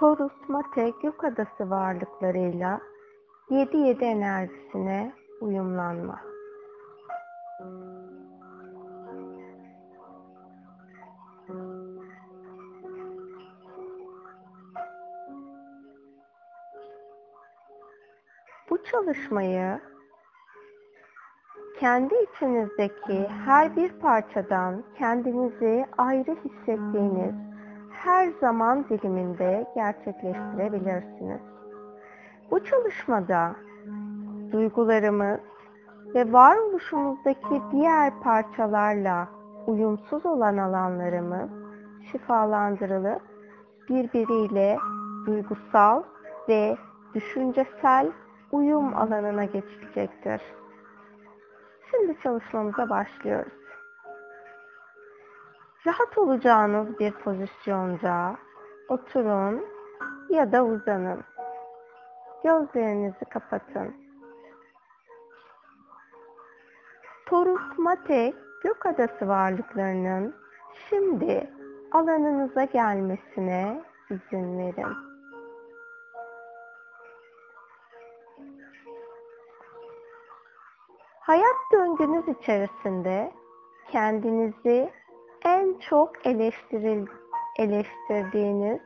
Horus Mate Gök Adası varlıklarıyla 7-7 enerjisine uyumlanma. Bu çalışmayı kendi içinizdeki her bir parçadan kendinizi ayrı hissettiğiniz her zaman diliminde gerçekleştirebilirsiniz. Bu çalışmada duygularımız ve varoluşumuzdaki diğer parçalarla uyumsuz olan alanlarımız şifalandırılıp birbiriyle duygusal ve düşüncesel uyum alanına geçilecektir. Şimdi çalışmamıza başlıyoruz. Rahat olacağınız bir pozisyonda oturun ya da uzanın. Gözlerinizi kapatın. Torus Mate Gök Adası varlıklarının şimdi alanınıza gelmesine izin verin. Hayat döngünüz içerisinde kendinizi en çok eleştiril, eleştirdiğiniz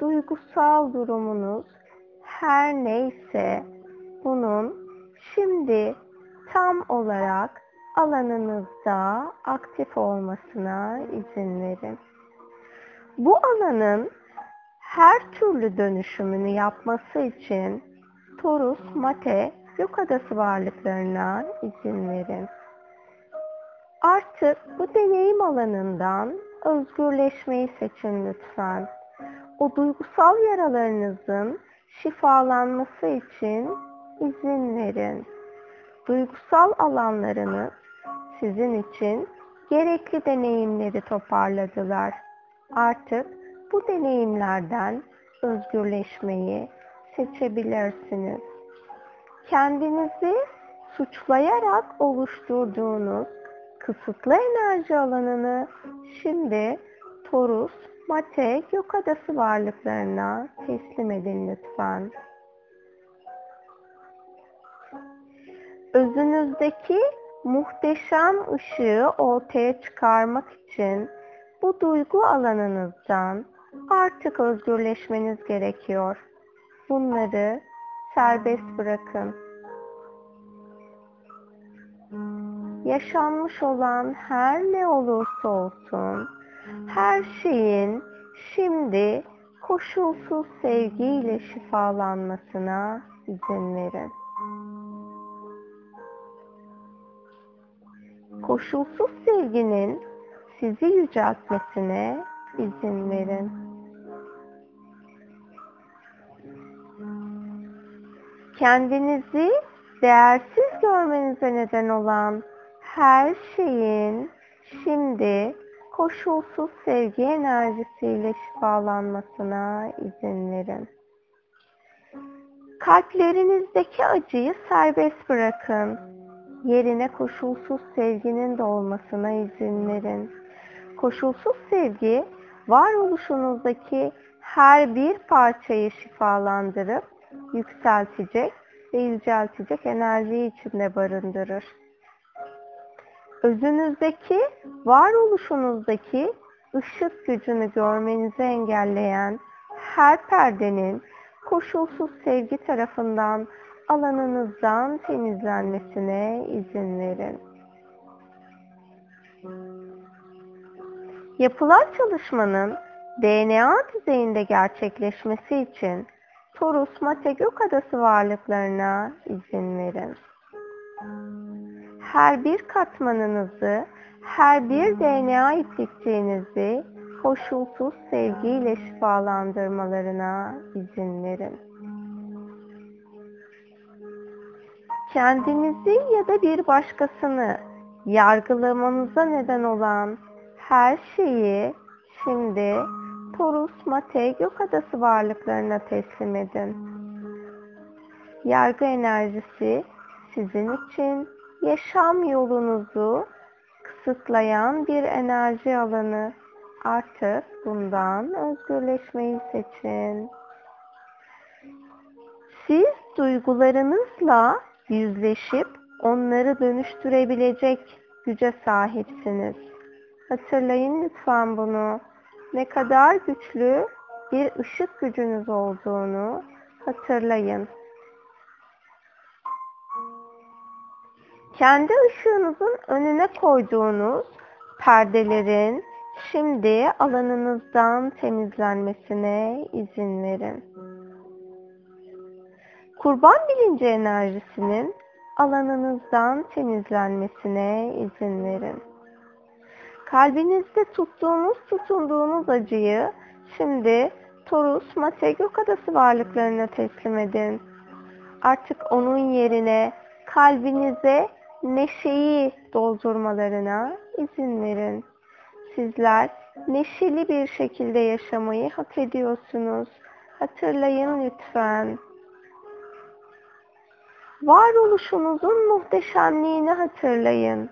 duygusal durumunuz her neyse bunun şimdi tam olarak alanınızda aktif olmasına izin verin. Bu alanın her türlü dönüşümünü yapması için Torus Mate Gök Adası varlıklarına izin verin. Artık bu deneyim alanından özgürleşmeyi seçin lütfen. O duygusal yaralarınızın şifalanması için izin verin. Duygusal alanlarınız sizin için gerekli deneyimleri toparladılar. Artık bu deneyimlerden özgürleşmeyi seçebilirsiniz. Kendinizi suçlayarak oluşturduğunuz kısıtlı enerji alanını şimdi Torus, Mate, Gök Adası varlıklarına teslim edin lütfen. Özünüzdeki muhteşem ışığı ortaya çıkarmak için bu duygu alanınızdan artık özgürleşmeniz gerekiyor. Bunları serbest bırakın. Yaşanmış olan her ne olursa olsun, her şeyin şimdi koşulsuz sevgiyle şifalanmasına izin verin. Koşulsuz sevginin sizi yüceltmesine izin verin. Kendinizi değersiz görmenize neden olan her şeyin şimdi koşulsuz sevgi enerjisiyle şifalanmasına izin verin. Kalplerinizdeki acıyı serbest bırakın. Yerine koşulsuz sevginin doğmasına izin verin. Koşulsuz sevgi varoluşunuzdaki her bir parçayı şifalandırıp yükseltecek ve yüceltecek enerjiyi içinde barındırır. Özünüzdeki, varoluşunuzdaki ışık gücünü görmenizi engelleyen her perdenin koşulsuz sevgi tarafından alanınızdan temizlenmesine izin verin. Yapılan çalışmanın DNA düzeyinde gerçekleşmesi için Torus Mate Gök Adası varlıklarına izin verin. Her bir katmanınızı, her bir DNA iplikçiğinizi koşulsuz sevgiyle şifalandırmalarına izin verin. Kendinizi ya da bir başkasını yargılamanıza neden olan her şeyi şimdi Torus, Mate, Gök Adası varlıklarına teslim edin. Yargı enerjisi sizin için yaşam yolunuzu kısıtlayan bir enerji alanı. Artık bundan özgürleşmeyi seçin. Siz duygularınızla yüzleşip onları dönüştürebilecek güce sahipsiniz. Hatırlayın lütfen bunu. Ne kadar güçlü bir ışık gücünüz olduğunu hatırlayın. Kendi ışığınızın önüne koyduğunuz perdelerin şimdi alanınızdan temizlenmesine izin verin. Kurban bilinci enerjisinin alanınızdan temizlenmesine izin verin. Kalbinizde tuttuğunuz, tutunduğunuz acıyı şimdi Torus, Mate, Gökadası varlıklarına teslim edin. Artık onun yerine kalbinize neşeyi doldurmalarına izin verin. Sizler neşeli bir şekilde yaşamayı hak ediyorsunuz. Hatırlayın lütfen. Varoluşunuzun muhteşemliğini hatırlayın.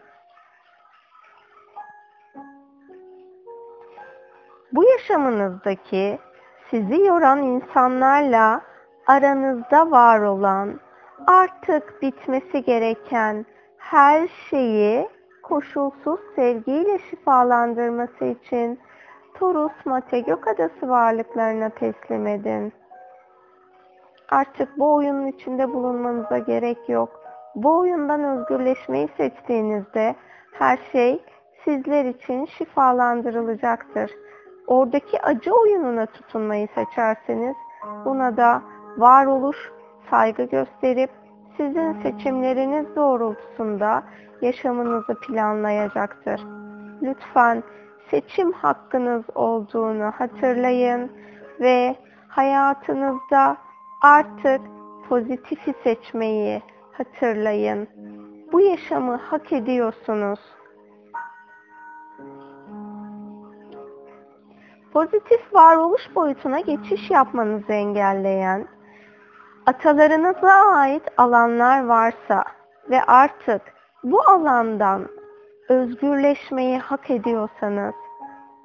Bu yaşamınızdaki sizi yoran insanlarla aranızda var olan, artık bitmesi gereken her şeyi koşulsuz sevgiyle şifalandırması için Torus Mate Gökadası varlıklarına teslim edin. Artık bu oyunun içinde bulunmanıza gerek yok. Bu oyundan özgürleşmeyi seçtiğinizde her şey sizler için şifalandırılacaktır. Oradaki acı oyununa tutunmayı seçerseniz buna da varoluş, saygı gösterip sizin seçimleriniz doğrultusunda yaşamınızı planlayacaktır. Lütfen seçim hakkınız olduğunu hatırlayın ve hayatınızda artık pozitifi seçmeyi hatırlayın. Bu yaşamı hak ediyorsunuz. Pozitif varoluş boyutuna geçiş yapmanızı engelleyen, atalarınıza ait alanlar varsa ve artık bu alandan özgürleşmeyi hak ediyorsanız,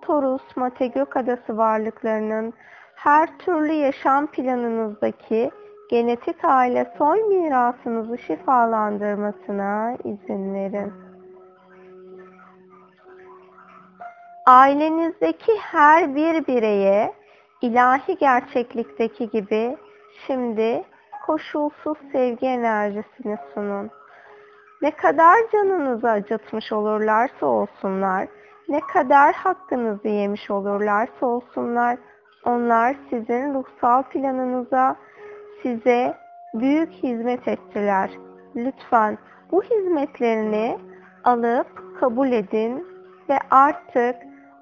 Torus, Mate Gökadası varlıklarının her türlü yaşam planınızdaki genetik aile soy mirasınızı şifalandırmasına izin verin. Ailenizdeki her bir bireye ilahi gerçeklikteki gibi şimdi koşulsuz sevgi enerjisini sunun. Ne kadar canınızı acıtmış olurlarsa olsunlar, ne kadar hakkınızı yemiş olurlarsa olsunlar, onlar sizin ruhsal planınıza, size büyük hizmet ettiler. Lütfen bu hizmetlerini alıp kabul edin ve artık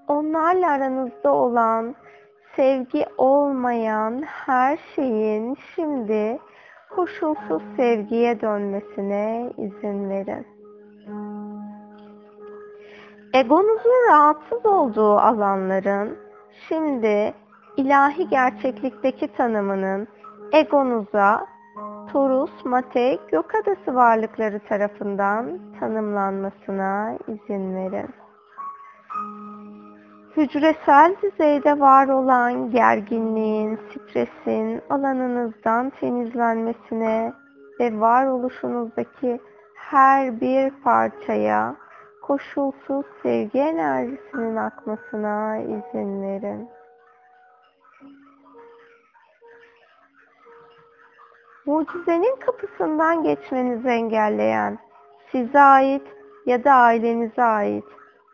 onlarla aranızda olan sevgi olmayan her şeyin şimdi koşulsuz sevgiye dönmesine izin verin. Egonuzun rahatsız olduğu alanların şimdi ilahi gerçeklikteki tanımının egonuza Torus, Mate, Gökadası varlıkları tarafından tanımlanmasına izin verin. Hücresel düzeyde var olan gerginliğin, stresin alanınızdan temizlenmesine ve varoluşunuzdaki her bir parçaya koşulsuz sevgi enerjisinin akmasına izin verin. mucizenin kapısından geçmenizi engelleyen, size ait ya da ailenize ait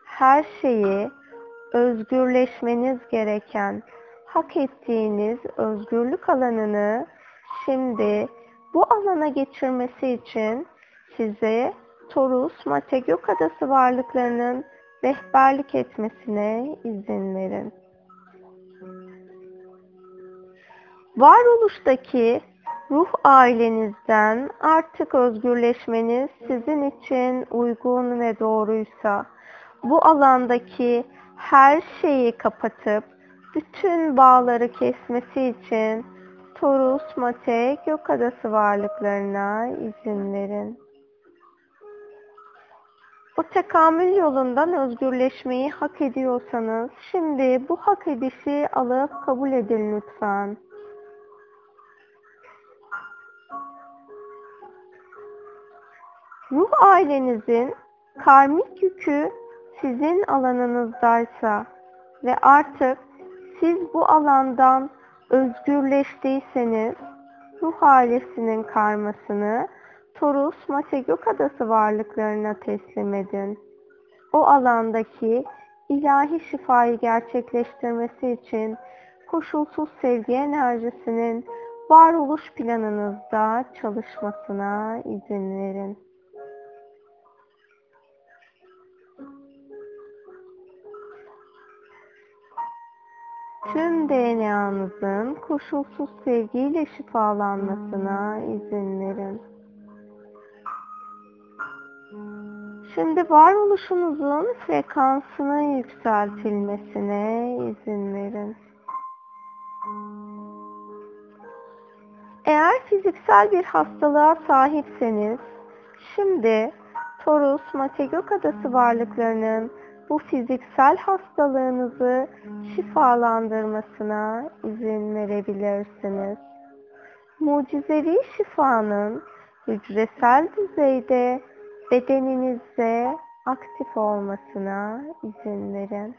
her şeyi özgürleşmeniz gereken, hak ettiğiniz özgürlük alanını şimdi bu alana geçirmesi için size Torus, Mate Adası varlıklarının rehberlik etmesine izin verin. Varoluştaki ruh ailenizden artık özgürleşmeniz sizin için uygun ve doğruysa bu alandaki her şeyi kapatıp bütün bağları kesmesi için Torus, Mate, Gökadası varlıklarına izin verin. Bu tekamül yolundan özgürleşmeyi hak ediyorsanız şimdi bu hak edişi alıp kabul edin lütfen. Ruh ailenizin karmik yükü sizin alanınızdaysa ve artık siz bu alandan özgürleştiyseniz ruh ailesinin karmasını Torus Mate Gökadası varlıklarına teslim edin. O alandaki ilahi şifayı gerçekleştirmesi için koşulsuz sevgi enerjisinin varoluş planınızda çalışmasına izin verin. DNA'nızın koşulsuz sevgiyle şifalanmasına izin verin. Şimdi varoluşunuzun frekansının yükseltilmesine izin verin. Eğer fiziksel bir hastalığa sahipseniz, şimdi Torus Mategök Adası varlıklarının bu fiziksel hastalığınızı şifalandırmasına izin verebilirsiniz. Mucizevi şifanın hücresel düzeyde bedeninizde aktif olmasına izin verin.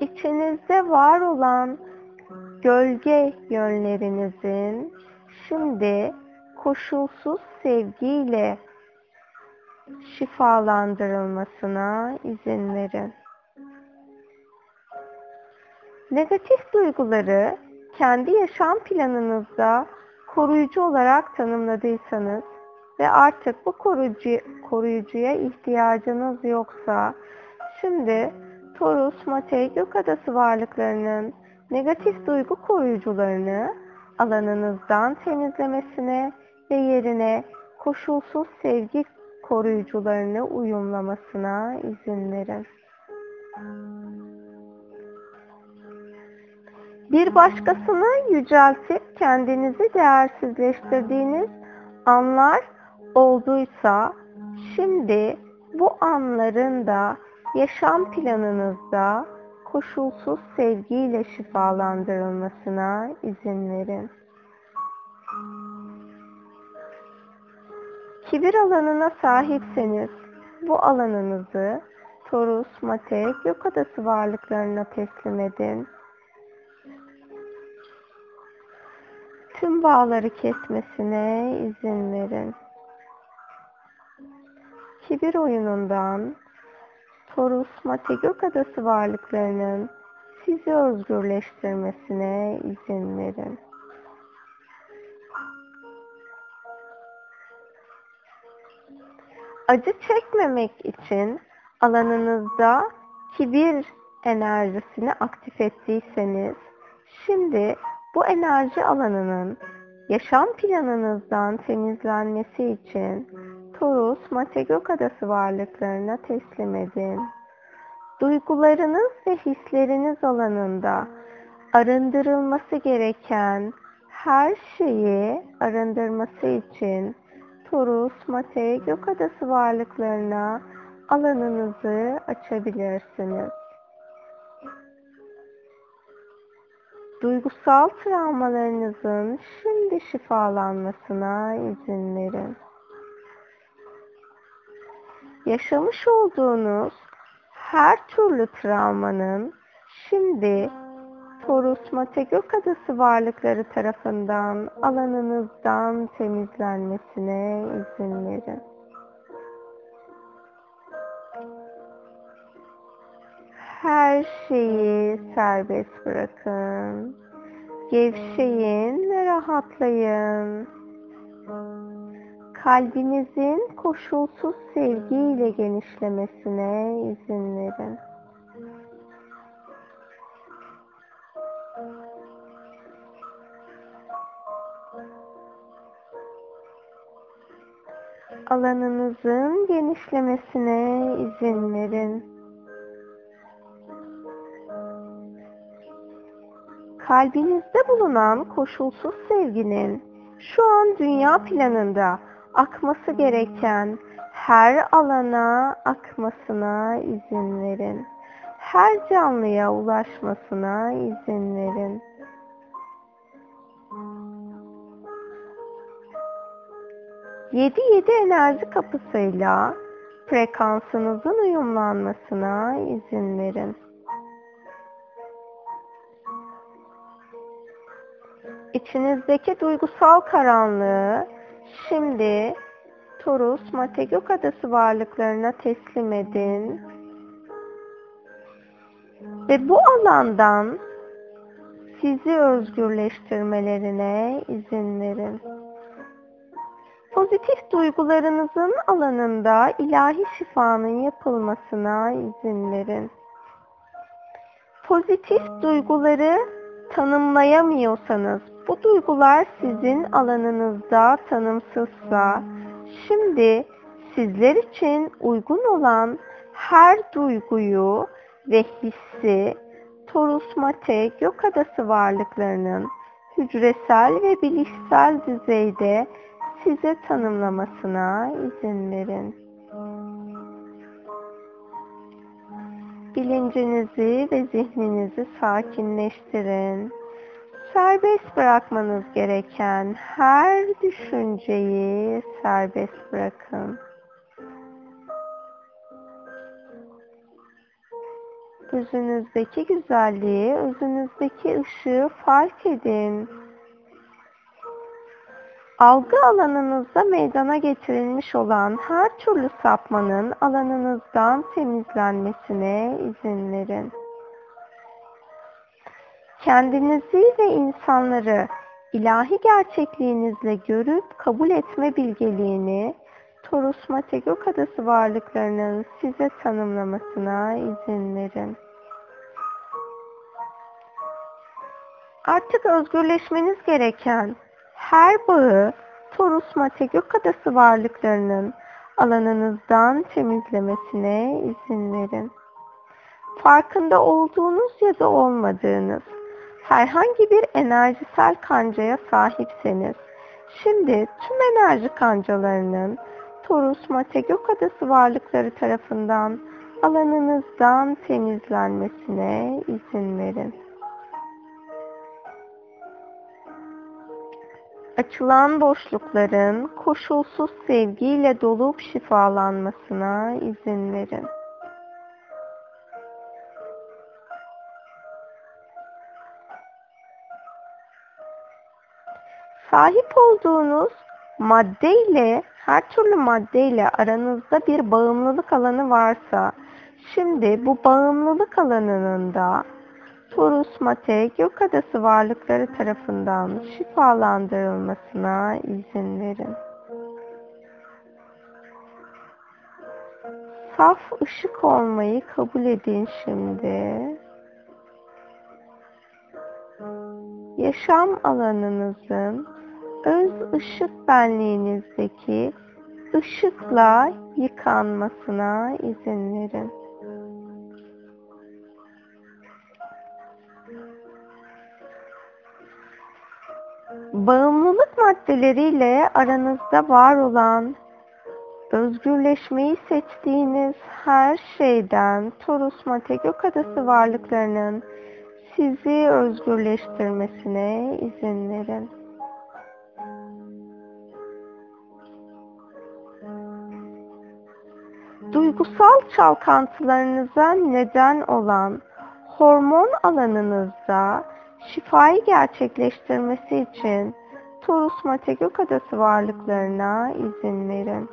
İçinizde var olan gölge yönlerinizin şimdi koşulsuz sevgiyle şifalandırılmasına izin verin. Negatif duyguları kendi yaşam planınızda koruyucu olarak tanımladıysanız ve artık bu koruyucu, koruyucuya ihtiyacınız yoksa şimdi Torus, Mate, Gökadası varlıklarının negatif duygu koruyucularını alanınızdan temizlemesine ve yerine koşulsuz sevgi koruyucularını uyumlamasına izin verin. Bir başkasını yüceltip kendinizi değersizleştirdiğiniz anlar olduysa şimdi bu anların da yaşam planınızda koşulsuz sevgiyle şifalandırılmasına izin verin. Kibir alanına sahipseniz bu alanınızı Torus, Mate, Gökadası varlıklarına teslim edin. Tüm bağları kesmesine izin verin. Kibir oyunundan Torus, Mate, Gökadası varlıklarının sizi özgürleştirmesine izin verin. Acı çekmemek için alanınızda kibir enerjisini aktif ettiyseniz şimdi bu enerji alanının yaşam planınızdan temizlenmesi için Torus Mategök Adası varlıklarına teslim edin. Duygularınız ve hisleriniz alanında arındırılması gereken her şeyi arındırması için Torus, Mate, Gökadası varlıklarına alanınızı açabilirsiniz. Duygusal travmalarınızın şimdi şifalanmasına izin verin. Yaşamış olduğunuz her türlü travmanın şimdi Torus Mate Gök Adası varlıkları tarafından alanınızdan temizlenmesine izin verin. Her şeyi serbest bırakın. Gevşeyin ve rahatlayın. Kalbinizin koşulsuz sevgiyle genişlemesine izin verin. Alanınızın genişlemesine izin verin. Kalbinizde bulunan koşulsuz sevginin şu an dünya planında akması gereken her alana akmasına izin verin. Her canlıya ulaşmasına izin verin. 7-7 enerji kapısıyla frekansınızın uyumlanmasına izin verin. İçinizdeki duygusal karanlığı şimdi Torus Mategök Adası varlıklarına teslim edin. Ve bu alandan sizi özgürleştirmelerine izin verin. Pozitif duygularınızın alanında ilahi şifanın yapılmasına izin verin. Pozitif duyguları tanımlayamıyorsanız, bu duygular sizin alanınızda tanımsızsa, şimdi sizler için uygun olan her duyguyu ve hissi Torus Mate Gök Adası varlıklarının hücresel ve bilişsel düzeyde size tanımlamasına izin verin. Bilincinizi ve zihninizi sakinleştirin. Serbest bırakmanız gereken her düşünceyi serbest bırakın. Özünüzdeki güzelliği, özünüzdeki ışığı fark edin. Algı alanınızda meydana getirilmiş olan her türlü sapmanın alanınızdan temizlenmesine izin verin. Kendinizi ve insanları ilahi gerçekliğinizle görüp kabul etme bilgeliğini Torus Mategök Adası varlıklarının size tanımlamasına izin verin. Artık özgürleşmeniz gereken her bağı Torus Mategök Adası varlıklarının alanınızdan temizlemesine izin verin. Farkında olduğunuz ya da olmadığınız herhangi bir enerjisel kancaya sahipseniz, şimdi tüm enerji kancalarının Torus Mategök Adası varlıkları tarafından alanınızdan temizlenmesine izin verin. Açılan boşlukların koşulsuz sevgiyle dolup şifalanmasına izin verin. Sahip olduğunuz maddeyle, her türlü maddeyle aranızda bir bağımlılık alanı varsa, şimdi bu bağımlılık alanının da Torus Mate Gök Adası varlıkları tarafından şifalandırılmasına izin verin. Saf ışık olmayı kabul edin şimdi. Yaşam alanınızın öz ışık benliğinizdeki ışıkla yıkanmasına izin verin. Bağımlılık maddeleriyle aranızda var olan özgürleşmeyi seçtiğiniz her şeyden Torus Mate Gök Adası varlıklarının sizi özgürleştirmesine izin verin. Duygusal çalkantılarınıza neden olan hormon alanınızda şifayı gerçekleştirmesi için Torus Mate Gök Adası varlıklarına izin verin.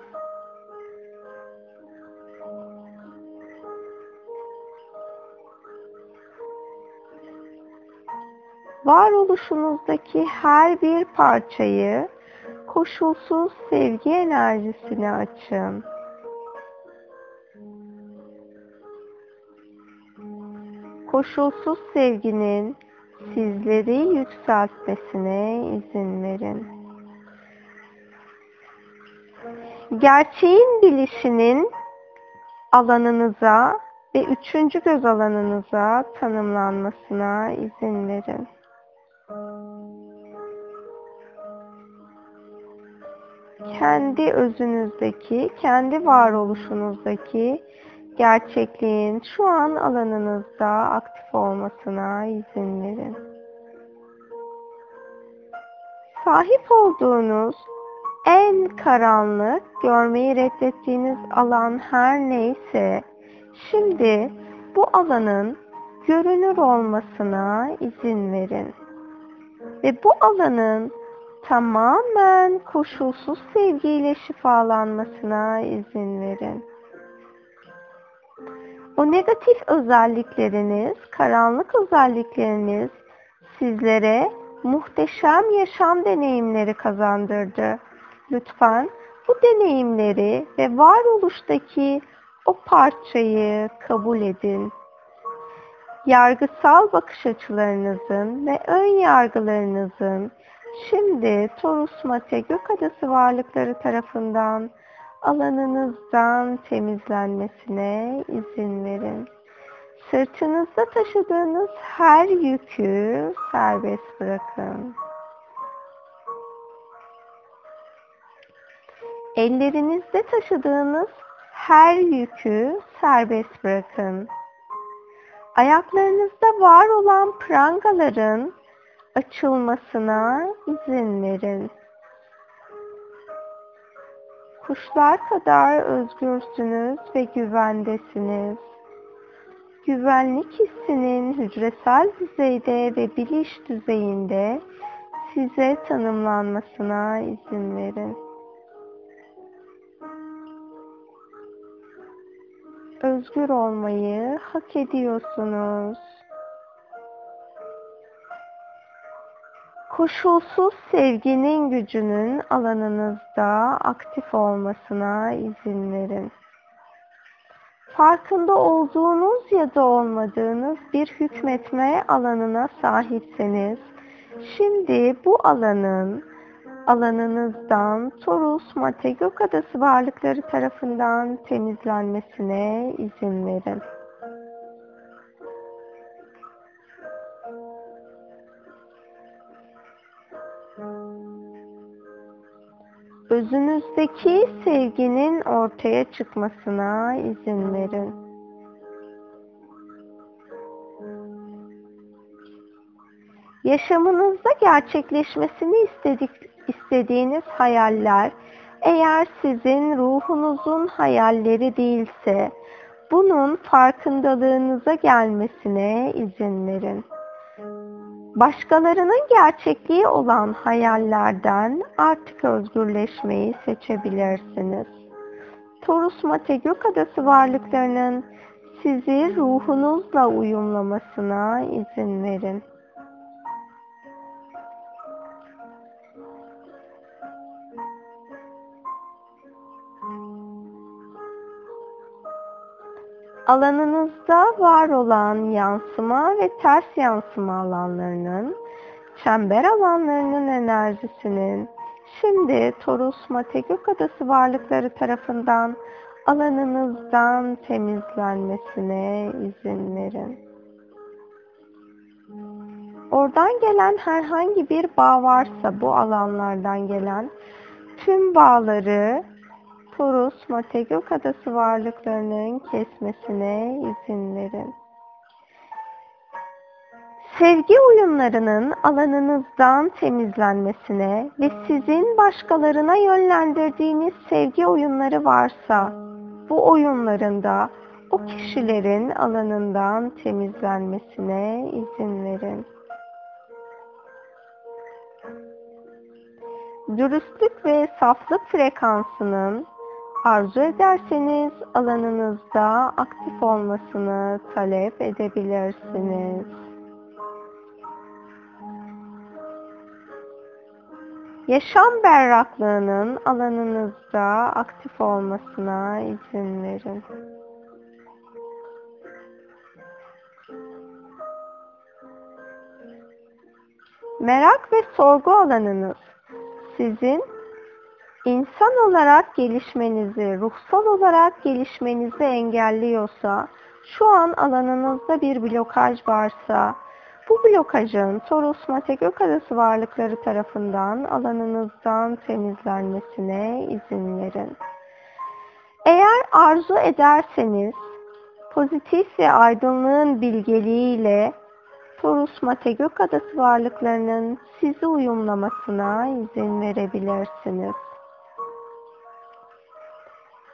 varoluşunuzdaki her bir parçayı koşulsuz sevgi enerjisine açın. Koşulsuz sevginin sizleri yükseltmesine izin verin. Gerçeğin bilişinin alanınıza ve üçüncü göz alanınıza tanımlanmasına izin verin. Kendi özünüzdeki, kendi varoluşunuzdaki gerçekliğin şu an alanınızda aktif olmasına izin verin. Sahip olduğunuz en karanlık, görmeyi reddettiğiniz alan her neyse, şimdi bu alanın görünür olmasına izin verin. Ve bu alanın tamamen koşulsuz sevgiyle şifalanmasına izin verin. O negatif özellikleriniz, karanlık özellikleriniz sizlere muhteşem yaşam deneyimleri kazandırdı. Lütfen bu deneyimleri ve varoluştaki o parçayı kabul edin. Yargısal bakış açılarınızın ve ön yargılarınızın şimdi Torus Mate Gökadası varlıkları tarafından alanınızdan temizlenmesine izin verin. Sırtınızda taşıdığınız her yükü serbest bırakın. Ellerinizde taşıdığınız her yükü serbest bırakın. Ayaklarınızda var olan prangaların açılmasına izin verin. Kuşlar kadar özgürsünüz ve güvendesiniz. Güvenlik hissinin hücresel düzeyde ve biliş düzeyinde size tanımlanmasına izin verin. Özgür olmayı hak ediyorsunuz. Koşulsuz sevginin gücünün alanınızda aktif olmasına izin verin. Farkında olduğunuz ya da olmadığınız bir hükmetme alanına sahipseniz, şimdi bu alanın alanınızdan Torus Mate Gökadası varlıkları tarafından temizlenmesine izin verin. Özünüzdeki sevginin ortaya çıkmasına izin verin. Yaşamınızda gerçekleşmesini istedik, istediğiniz hayaller eğer sizin ruhunuzun hayalleri değilse bunun farkındalığınıza gelmesine izin verin başkalarının gerçekliği olan hayallerden artık özgürleşmeyi seçebilirsiniz. Torus Mate Gökadası varlıklarının sizi ruhunuzla uyumlamasına izin verin. Alanınızda var olan yansıma ve ters yansıma alanlarının, çember alanlarının enerjisinin şimdi Torus Mate Adası varlıkları tarafından alanınızdan temizlenmesine izin verin. Oradan gelen herhangi bir bağ varsa bu alanlardan gelen tüm bağları Toros Mategök adası varlıklarının kesmesine izin verin. Sevgi oyunlarının alanınızdan temizlenmesine ve sizin başkalarına yönlendirdiğiniz sevgi oyunları varsa bu oyunlarında o kişilerin alanından temizlenmesine izin verin. Dürüstlük ve saflık frekansının arzu ederseniz alanınızda aktif olmasını talep edebilirsiniz. Yaşam berraklığının alanınızda aktif olmasına izin verin. Merak ve sorgu alanınız sizin insan olarak gelişmenizi, ruhsal olarak gelişmenizi engelliyorsa, şu an alanınızda bir blokaj varsa, bu blokajın Toros Mate Gökarası varlıkları tarafından alanınızdan temizlenmesine izin verin. Eğer arzu ederseniz, pozitif ve aydınlığın bilgeliğiyle Torus Mate Gökadası varlıklarının sizi uyumlamasına izin verebilirsiniz.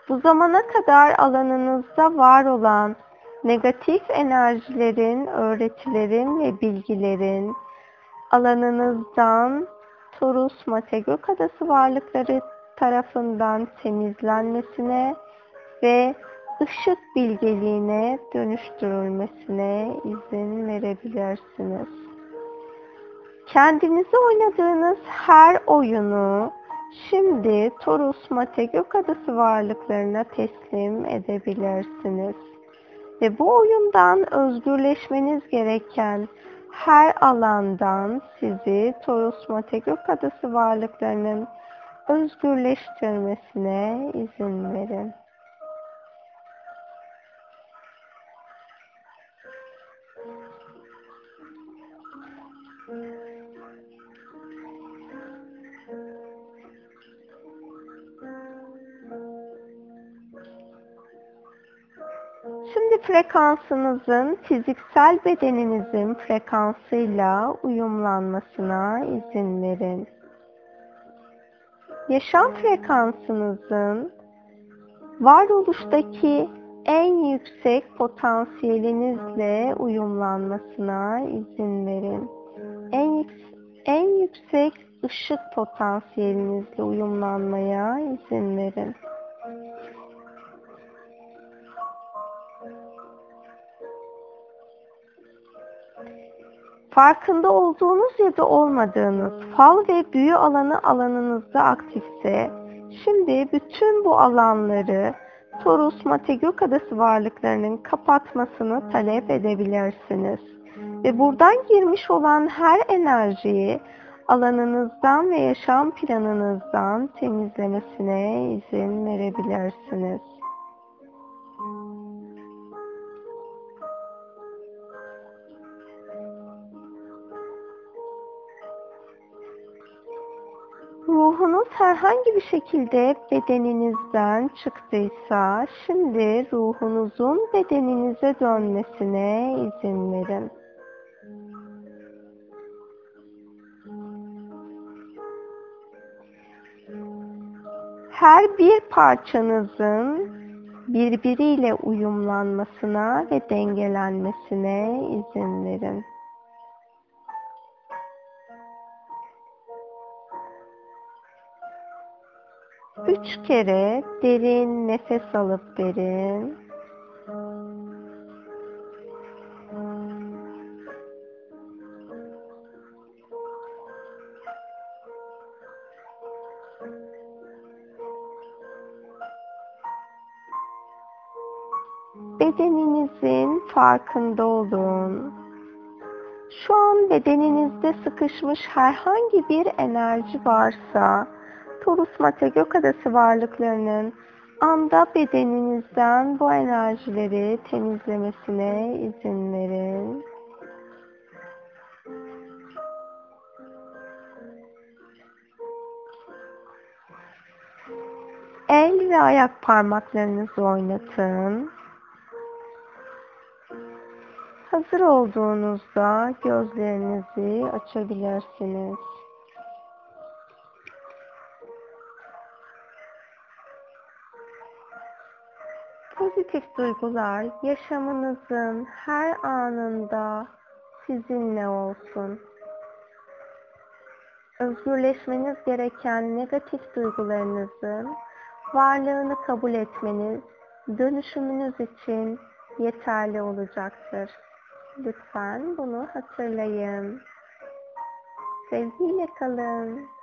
Bu zamana kadar alanınızda var olan negatif enerjilerin, öğretilerin ve bilgilerin alanınızdan Torus Mate Gök Adası varlıkları tarafından temizlenmesine ve ışık bilgeliğine dönüştürülmesine izin verebilirsiniz. Kendinize oynadığınız her oyunu şimdi Torus Mate Gök Adası varlıklarına teslim edebilirsiniz. Ve bu oyundan özgürleşmeniz gereken her alandan sizi Torus Mate Gök Adası varlıklarının özgürleştirmesine izin verin. Frekansınızın fiziksel bedeninizin frekansıyla uyumlanmasına izin verin. Yaşam frekansınızın varoluştaki en yüksek potansiyelinizle uyumlanmasına izin verin. En, en yüksek ışık potansiyelinizle uyumlanmaya izin verin. Farkında olduğunuz ya da olmadığınız fal ve büyü alanı alanınızda aktifse, şimdi bütün bu alanları Torus Mate Gök Adası varlıklarının kapatmasını talep edebilirsiniz. Ve buradan girmiş olan her enerjiyi alanınızdan ve yaşam planınızdan temizlemesine izin verebilirsiniz. Herhangi bir şekilde bedeninizden çıktıysa şimdi ruhunuzun bedeninize dönmesine izin verin. Her bir parçanızın birbiriyle uyumlanmasına ve dengelenmesine izin verin. Üç kere derin nefes alıp verin. Bedeninizin farkında olun. Şu an bedeninizde sıkışmış herhangi bir enerji varsa, Torus Mate Gök Adası varlıklarının anda bedeninizden bu enerjileri temizlemesine izin verin. El ve ayak parmaklarınızı oynatın. Hazır olduğunuzda gözlerinizi açabilirsiniz. Pozitif duygular yaşamınızın her anında sizinle olsun. Özgürleşmeniz gereken negatif duygularınızın varlığını kabul etmeniz dönüşümünüz için yeterli olacaktır. Lütfen bunu hatırlayın. Sevgiyle kalın.